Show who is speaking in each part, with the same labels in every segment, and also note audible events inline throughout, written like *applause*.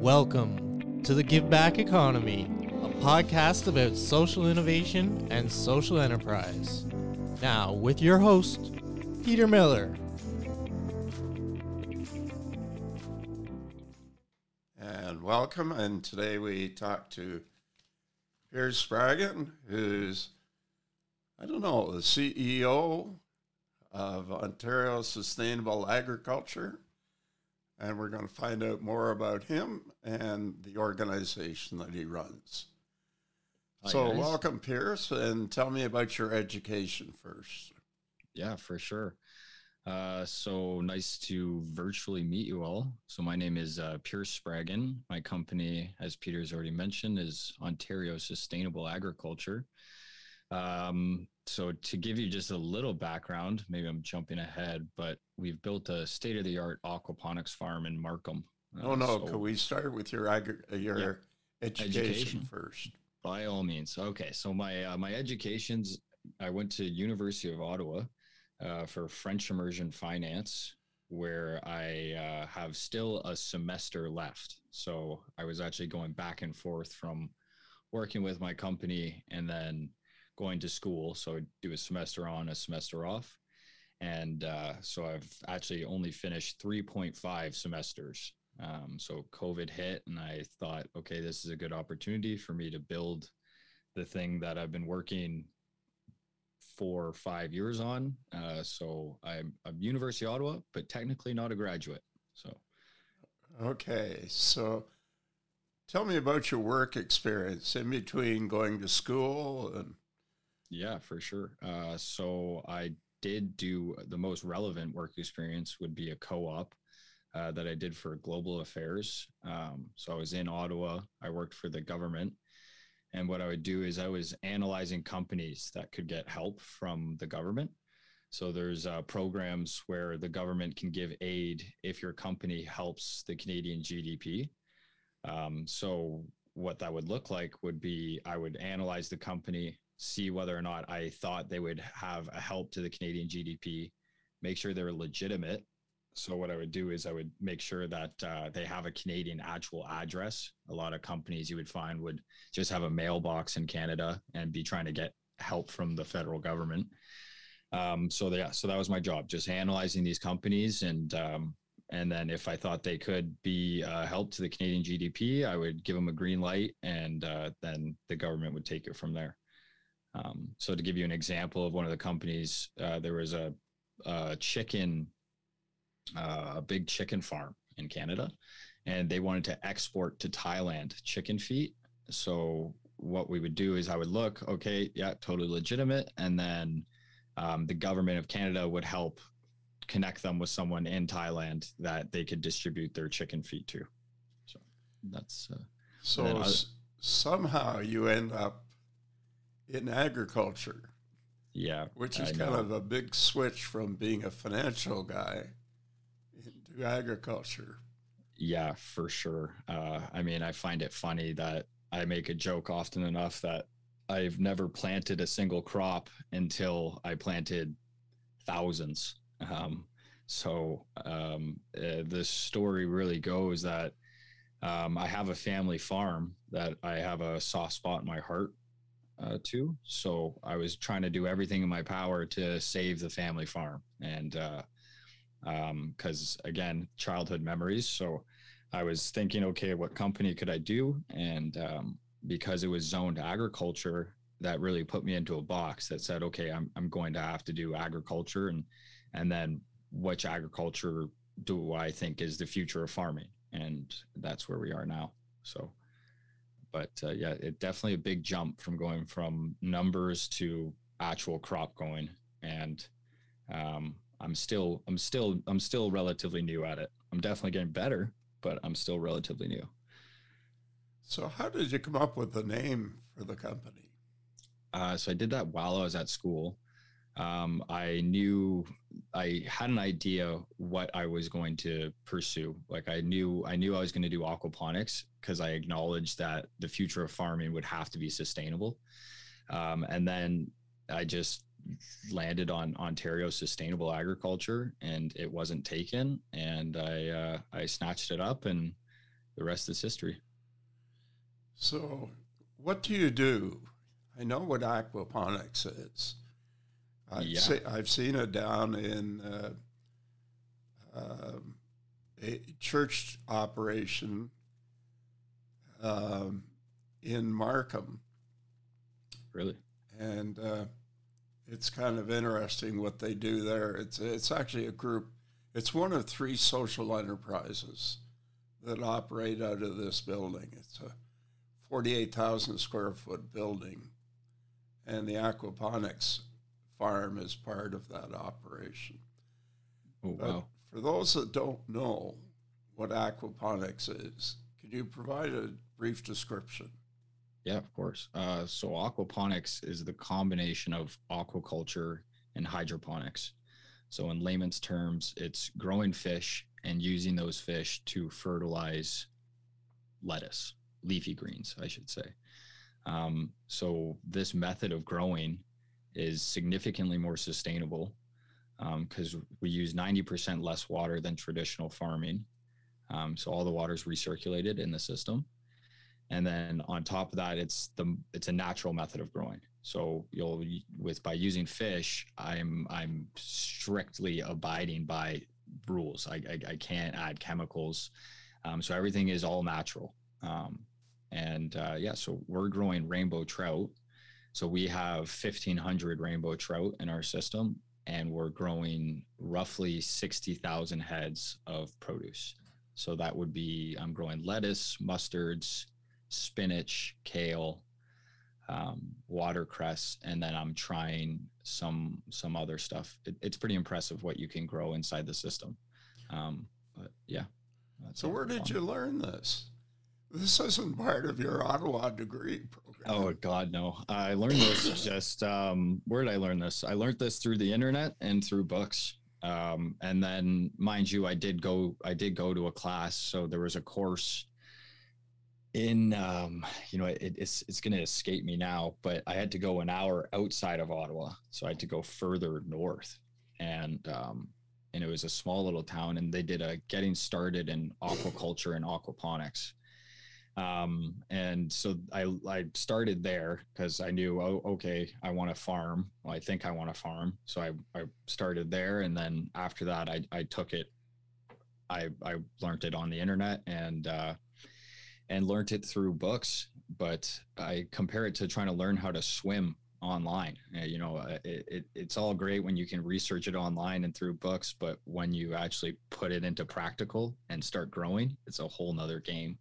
Speaker 1: Welcome to the Give Back Economy, a podcast about social innovation and social enterprise. Now, with your host, Peter Miller.
Speaker 2: And welcome. And today we talk to Pierce Spraggen, who's, I don't know, the CEO of Ontario Sustainable Agriculture. And we're going to find out more about him and the organization that he runs.
Speaker 3: Hi,
Speaker 2: so,
Speaker 3: guys.
Speaker 2: welcome, Pierce, and tell me about your education first.
Speaker 3: Yeah, for sure. Uh, so nice to virtually meet you all. So my name is uh, Pierce Spraggen. My company, as Peter's already mentioned, is Ontario Sustainable Agriculture. Um, so to give you just a little background, maybe I'm jumping ahead, but we've built a state-of-the-art aquaponics farm in Markham.
Speaker 2: Oh,
Speaker 3: Uh,
Speaker 2: no,
Speaker 3: so-
Speaker 2: could we start with your, agri- uh, your education,
Speaker 3: Education.
Speaker 2: first?
Speaker 3: By all means. Okay, so my uh, my education's I went to University of Ottawa uh, for French immersion finance, where I uh, have still a semester left. So I was actually going back and forth from working with my company and then going to school. So I'd do a semester on, a semester off. And uh, so I've actually only finished 3.5 semesters. Um, so COVID hit, and I thought, okay, this is a good opportunity for me to build the thing that I've been working four or five years on. Uh, so I'm, I'm University of Ottawa, but technically not a graduate. So
Speaker 2: Okay, so tell me about your work experience in between going to school and
Speaker 3: Yeah, for sure. Uh, so I did do the most relevant work experience would be a co-op uh, that I did for global affairs. Um, so I was in Ottawa. I worked for the government, and what I would do is I was analyzing companies that could get help from the government. So there's uh, programs where the government can give aid if your company helps the Canadian GDP. Um, so what that would look like would be I would analyze the company, see whether or not I thought they would have a help to the Canadian GDP, make sure they're legitimate. So what I would do is I would make sure that uh, they have a Canadian actual address. A lot of companies you would find would just have a mailbox in Canada and be trying to get help from the federal government. Um, so yeah, so that was my job, just analyzing these companies and um, and then if I thought they could be uh, help to the Canadian GDP, I would give them a green light, and uh, then the government would take it from there. Um, so to give you an example of one of the companies, uh, there was a, a chicken, uh, a big chicken farm in Canada, and they wanted to export to Thailand chicken feet. So what we would do is I would look, okay, yeah, totally legitimate, and then um, the government of Canada would help connect them with someone in Thailand that they could distribute their chicken feet to. So that's uh,
Speaker 2: so somehow you end up in agriculture,
Speaker 3: yeah,
Speaker 2: which
Speaker 3: I
Speaker 2: is kind
Speaker 3: know.
Speaker 2: of a big switch from being a financial guy into agriculture.
Speaker 3: Yeah, for sure. Uh, I mean, I find it funny that I make a joke often enough that I've never planted a single crop until I planted thousands. Um, so um, uh, the story really goes that um, I have a family farm that I have a soft spot in my heart uh, to. So I was trying to do everything in my power to save the family farm. And uh, because again, childhood memories. So I was thinking, okay, what company could I do? And um, because it was zoned agriculture, that really put me into a box that said, okay, I'm, I'm going to have to do agriculture and and then which agriculture do I think is the future of farming? And that's where we are now. So, but uh, yeah, it definitely a big jump from going from numbers to actual crop going. And um, I'm still, I'm still, I'm still relatively new at it. I'm definitely getting better, but I'm still relatively new.
Speaker 2: So how did you come up with the name for the company?
Speaker 3: Uh, so I did that while I was at school. Um, I knew I had an idea what I was going to pursue. Like I knew I knew I was going to do aquaponics because I acknowledged that the future of farming would have to be sustainable. Um, and then I just landed on Ontario sustainable agriculture, and it wasn't taken. And I uh, I snatched it up, and the rest is history.
Speaker 2: So, what do you do? I know what aquaponics is. I've,
Speaker 3: Yeah.
Speaker 2: se- I've seen it down in uh, um, a church operation um, in Markham,
Speaker 3: Really?
Speaker 2: and uh, it's kind of interesting what they do there. It's it's actually a group. It's one of three social enterprises that operate out of this building. It's a forty-eight thousand square foot building, and the aquaponics farm is part of that operation.
Speaker 3: Oh
Speaker 2: But
Speaker 3: wow.
Speaker 2: for those that don't know what aquaponics is, can you provide a brief description?
Speaker 3: Yeah, of course. Uh, so aquaponics is the combination of aquaculture and hydroponics. So in layman's terms, it's growing fish and using those fish to fertilize lettuce, leafy greens, I should say. Um, so this method of growing is significantly more sustainable because we use 90% less water than traditional farming. Um, so all the water is recirculated in the system. And then on top of that it's the it's a natural method of growing. So you'll with by using fish i'm i'm strictly abiding by rules. I i, I can't add chemicals. Um, so everything is all natural. Um, and uh, yeah so we're growing rainbow trout so we have 1500 rainbow trout in our system and we're growing roughly 60000 heads of produce so that would be i'm growing lettuce mustards spinach, kale, um, watercress, and then I'm trying some some other stuff. It, it's pretty impressive what you can grow inside the system. Um, but yeah.
Speaker 2: So, where did
Speaker 3: fun.
Speaker 2: you learn this? This isn't part of your Ottawa degree program.
Speaker 3: Oh God, no! I learned this *coughs* just um, where did I learn this? I learned this through the internet and through books. Um, and then, mind you, I did go. I did go to a class, so there was a course in um you know it, it's it's going to escape me now but i had to go an hour outside of ottawa so i had to go further north and um and it was a small little town and they did a getting started in aquaculture and aquaponics um and so i i started there because i knew oh okay i want to farm. Well, i think i want to farm. So i i started there and then after that i i took it. I i learned it on the internet and uh and learned it through books but i compare it to trying to learn how to swim online. Uh, you know uh, it, it, it's all great when you can research it online and through books but when you actually put it into practical and start growing it's a whole nother game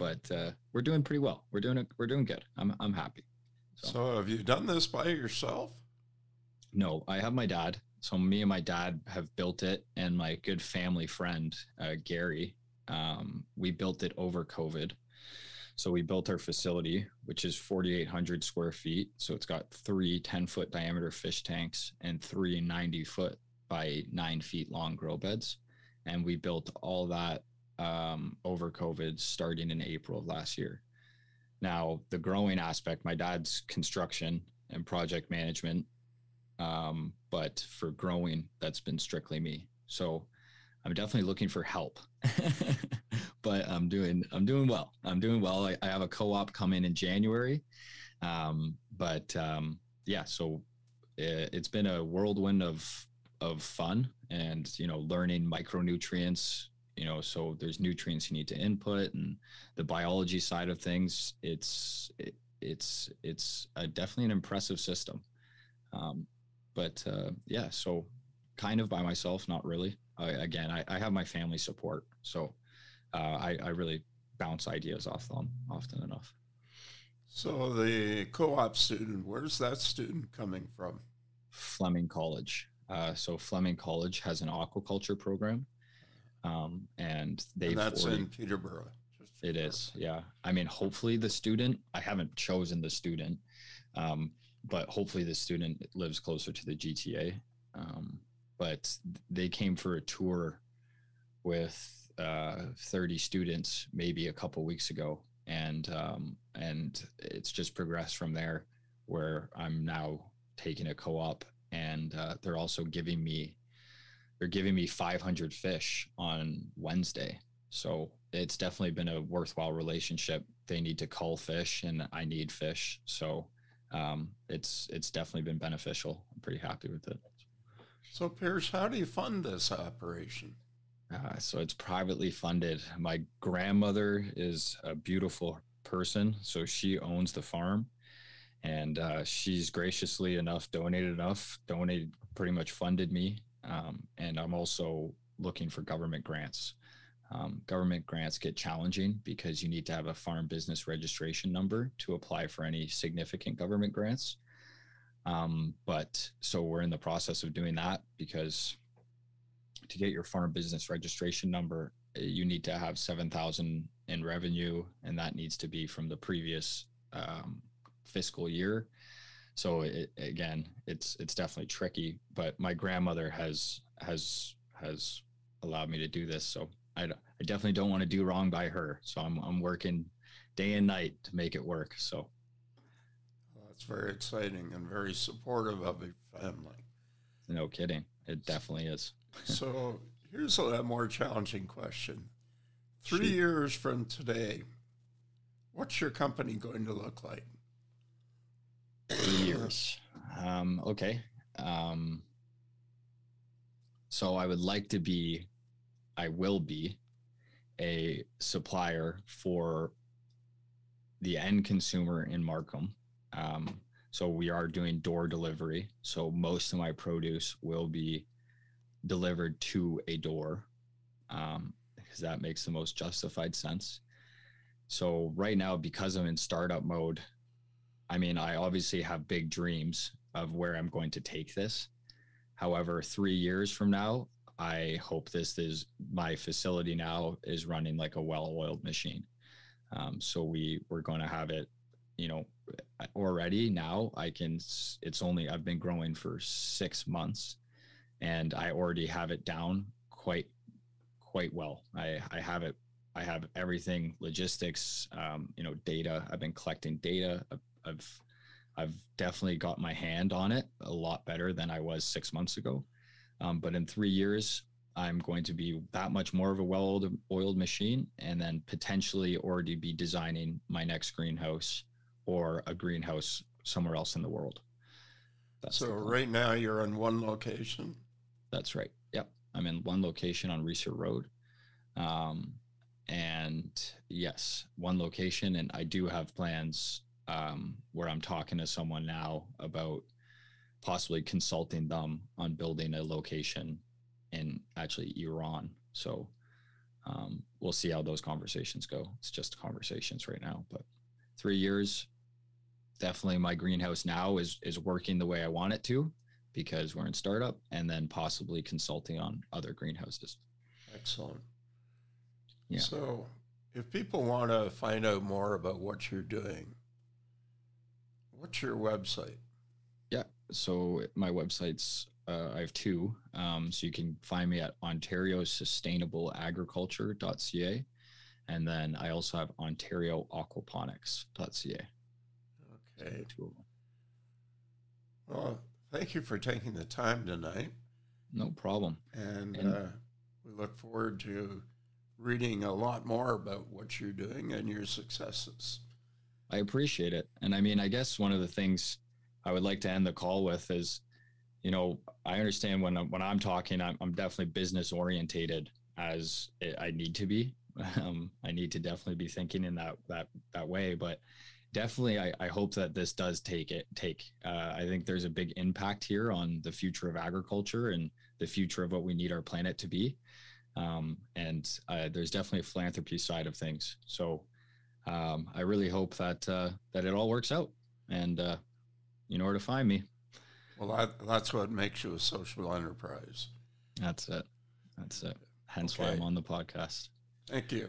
Speaker 3: but uh, we're doing pretty well we're doing we're doing good i'm, I'm happy
Speaker 2: So, have you done this by yourself?
Speaker 3: No, I have my dad. So me and my dad have built it, and my good family friend uh, Gary, um, we built it over COVID. So we built our facility, which is 4,800 square feet. So it's got three 10 foot diameter fish tanks and three 90 foot by nine feet long grow beds. And we built all that um, over COVID starting in April of last year. Now, the growing aspect, my dad's construction and project management um, but for growing that's been strictly me. So i'm definitely looking for help *laughs* but i'm doing i'm doing well. I'm doing well. I, I have a co-op coming in january um, but um, yeah so it, it's been a whirlwind of of fun and you know learning micronutrients you know so there's nutrients you need to input and the biology side of things it's it, it's it's a, definitely an impressive system um, but uh, yeah, so kind of by myself, not really. I, again, I, I have my family support, so uh, I, I really bounce ideas off them often enough.
Speaker 2: So, the co op student, where's that student coming from?
Speaker 3: Fleming College. Uh, so Fleming College has an aquaculture program, um, and they've
Speaker 2: And that's
Speaker 3: already-
Speaker 2: in Peterborough.
Speaker 3: It is, yeah. I mean, hopefully the student. I haven't chosen the student, um, but hopefully the student lives closer to the GTA. Um, but they came for a tour with uh, 30 students maybe a couple weeks ago, and um, and it's just progressed from there. Where I'm now taking a co-op, and uh, they're also giving me they're giving me 500 fish on Wednesday. So it's definitely been a worthwhile relationship. They need to cull fish, and I need fish, so um, it's it's definitely been beneficial. I'm pretty happy with it.
Speaker 2: So, Pierce, how do you fund this operation?
Speaker 3: Uh, so it's privately funded. My grandmother is a beautiful person, so she owns the farm, and uh, she's graciously enough donated enough, donated pretty much funded me, um, and I'm also looking for government grants. Um, government grants get challenging because you need to have a farm business registration number to apply for any significant government grants. Um, but so we're in the process of doing that because to get your farm business registration number, eh, you need to have 7,000 in revenue, and that needs to be from the previous um, fiscal year. So it, again, it's it's definitely tricky. But my grandmother has has has allowed me to do this, so I, I definitely don't want to do wrong by her. So I'm I'm working day and night to make it work. So
Speaker 2: that's very exciting and very supportive of your family.
Speaker 3: No kidding, it definitely is. *laughs*
Speaker 2: so here's a more challenging question. Three Shoot. years from today, what's your company going to look like?
Speaker 3: Years. Um, okay. Um, so I would like to be, I will be a supplier for the end consumer in Markham. Um, so we are doing door delivery. So most of my produce will be delivered to a door um, because that makes the most justified sense. So right now, because I'm in startup mode, I mean, I obviously have big dreams of where I'm going to take this. However, three years from now, I hope this is my facility now is running like a well-oiled machine. Um, so we we're going to have it, you know, already now. I can. It's only I've been growing for six months, and I already have it down quite quite well. I I have it. I have everything logistics, um, you know, data. I've been collecting data. I've, I've I've definitely got my hand on it a lot better than I was six months ago. Um, but in three years, I'm going to be that much more of a well oiled machine and then potentially already be designing my next greenhouse or a greenhouse somewhere else in the world.
Speaker 2: That's so right now you're in one location.
Speaker 3: That's right. Yep. I'm in one location on Reesor Road. Um, and yes, one location. And I do have plans um, where I'm talking to someone now about possibly consulting them on building a location in actually Iran. So um, we'll see how those conversations go. It's just conversations right now, but three years, definitely my greenhouse now is is working the way I want it to because we're in startup and then possibly consulting on other greenhouses.
Speaker 2: Excellent. Yeah. So if people want to find out more about what you're doing, what's your website?
Speaker 3: Yeah. So my website's uh, I have two. Um, so you can find me at ontariosustainableagriculture.ca. And then I also have ontarioaquaponics.ca.
Speaker 2: Okay. Two of them. Well, thank you for taking the time tonight.
Speaker 3: No problem.
Speaker 2: And, and uh, we look forward to reading a lot more about what you're doing and your successes.
Speaker 3: I appreciate it. And I mean, I guess one of the things I would like to end the call with is, you know, I understand when I'm, when I'm talking, I'm, I'm definitely business orientated as I need to be. *laughs* Um, I need to definitely be thinking in that that that way. But definitely, I, I hope that this does take it. Take. Uh, I think there's a big impact here on the future of agriculture and the future of what we need our planet to be. Um, and uh, there's definitely a philanthropy side of things. So um, I really hope that uh, that it all works out. And uh, you know where to find me.
Speaker 2: Well, that, that's what makes you a social enterprise.
Speaker 3: That's it. That's it. Hence okay. why I'm on the podcast.
Speaker 2: Thank you.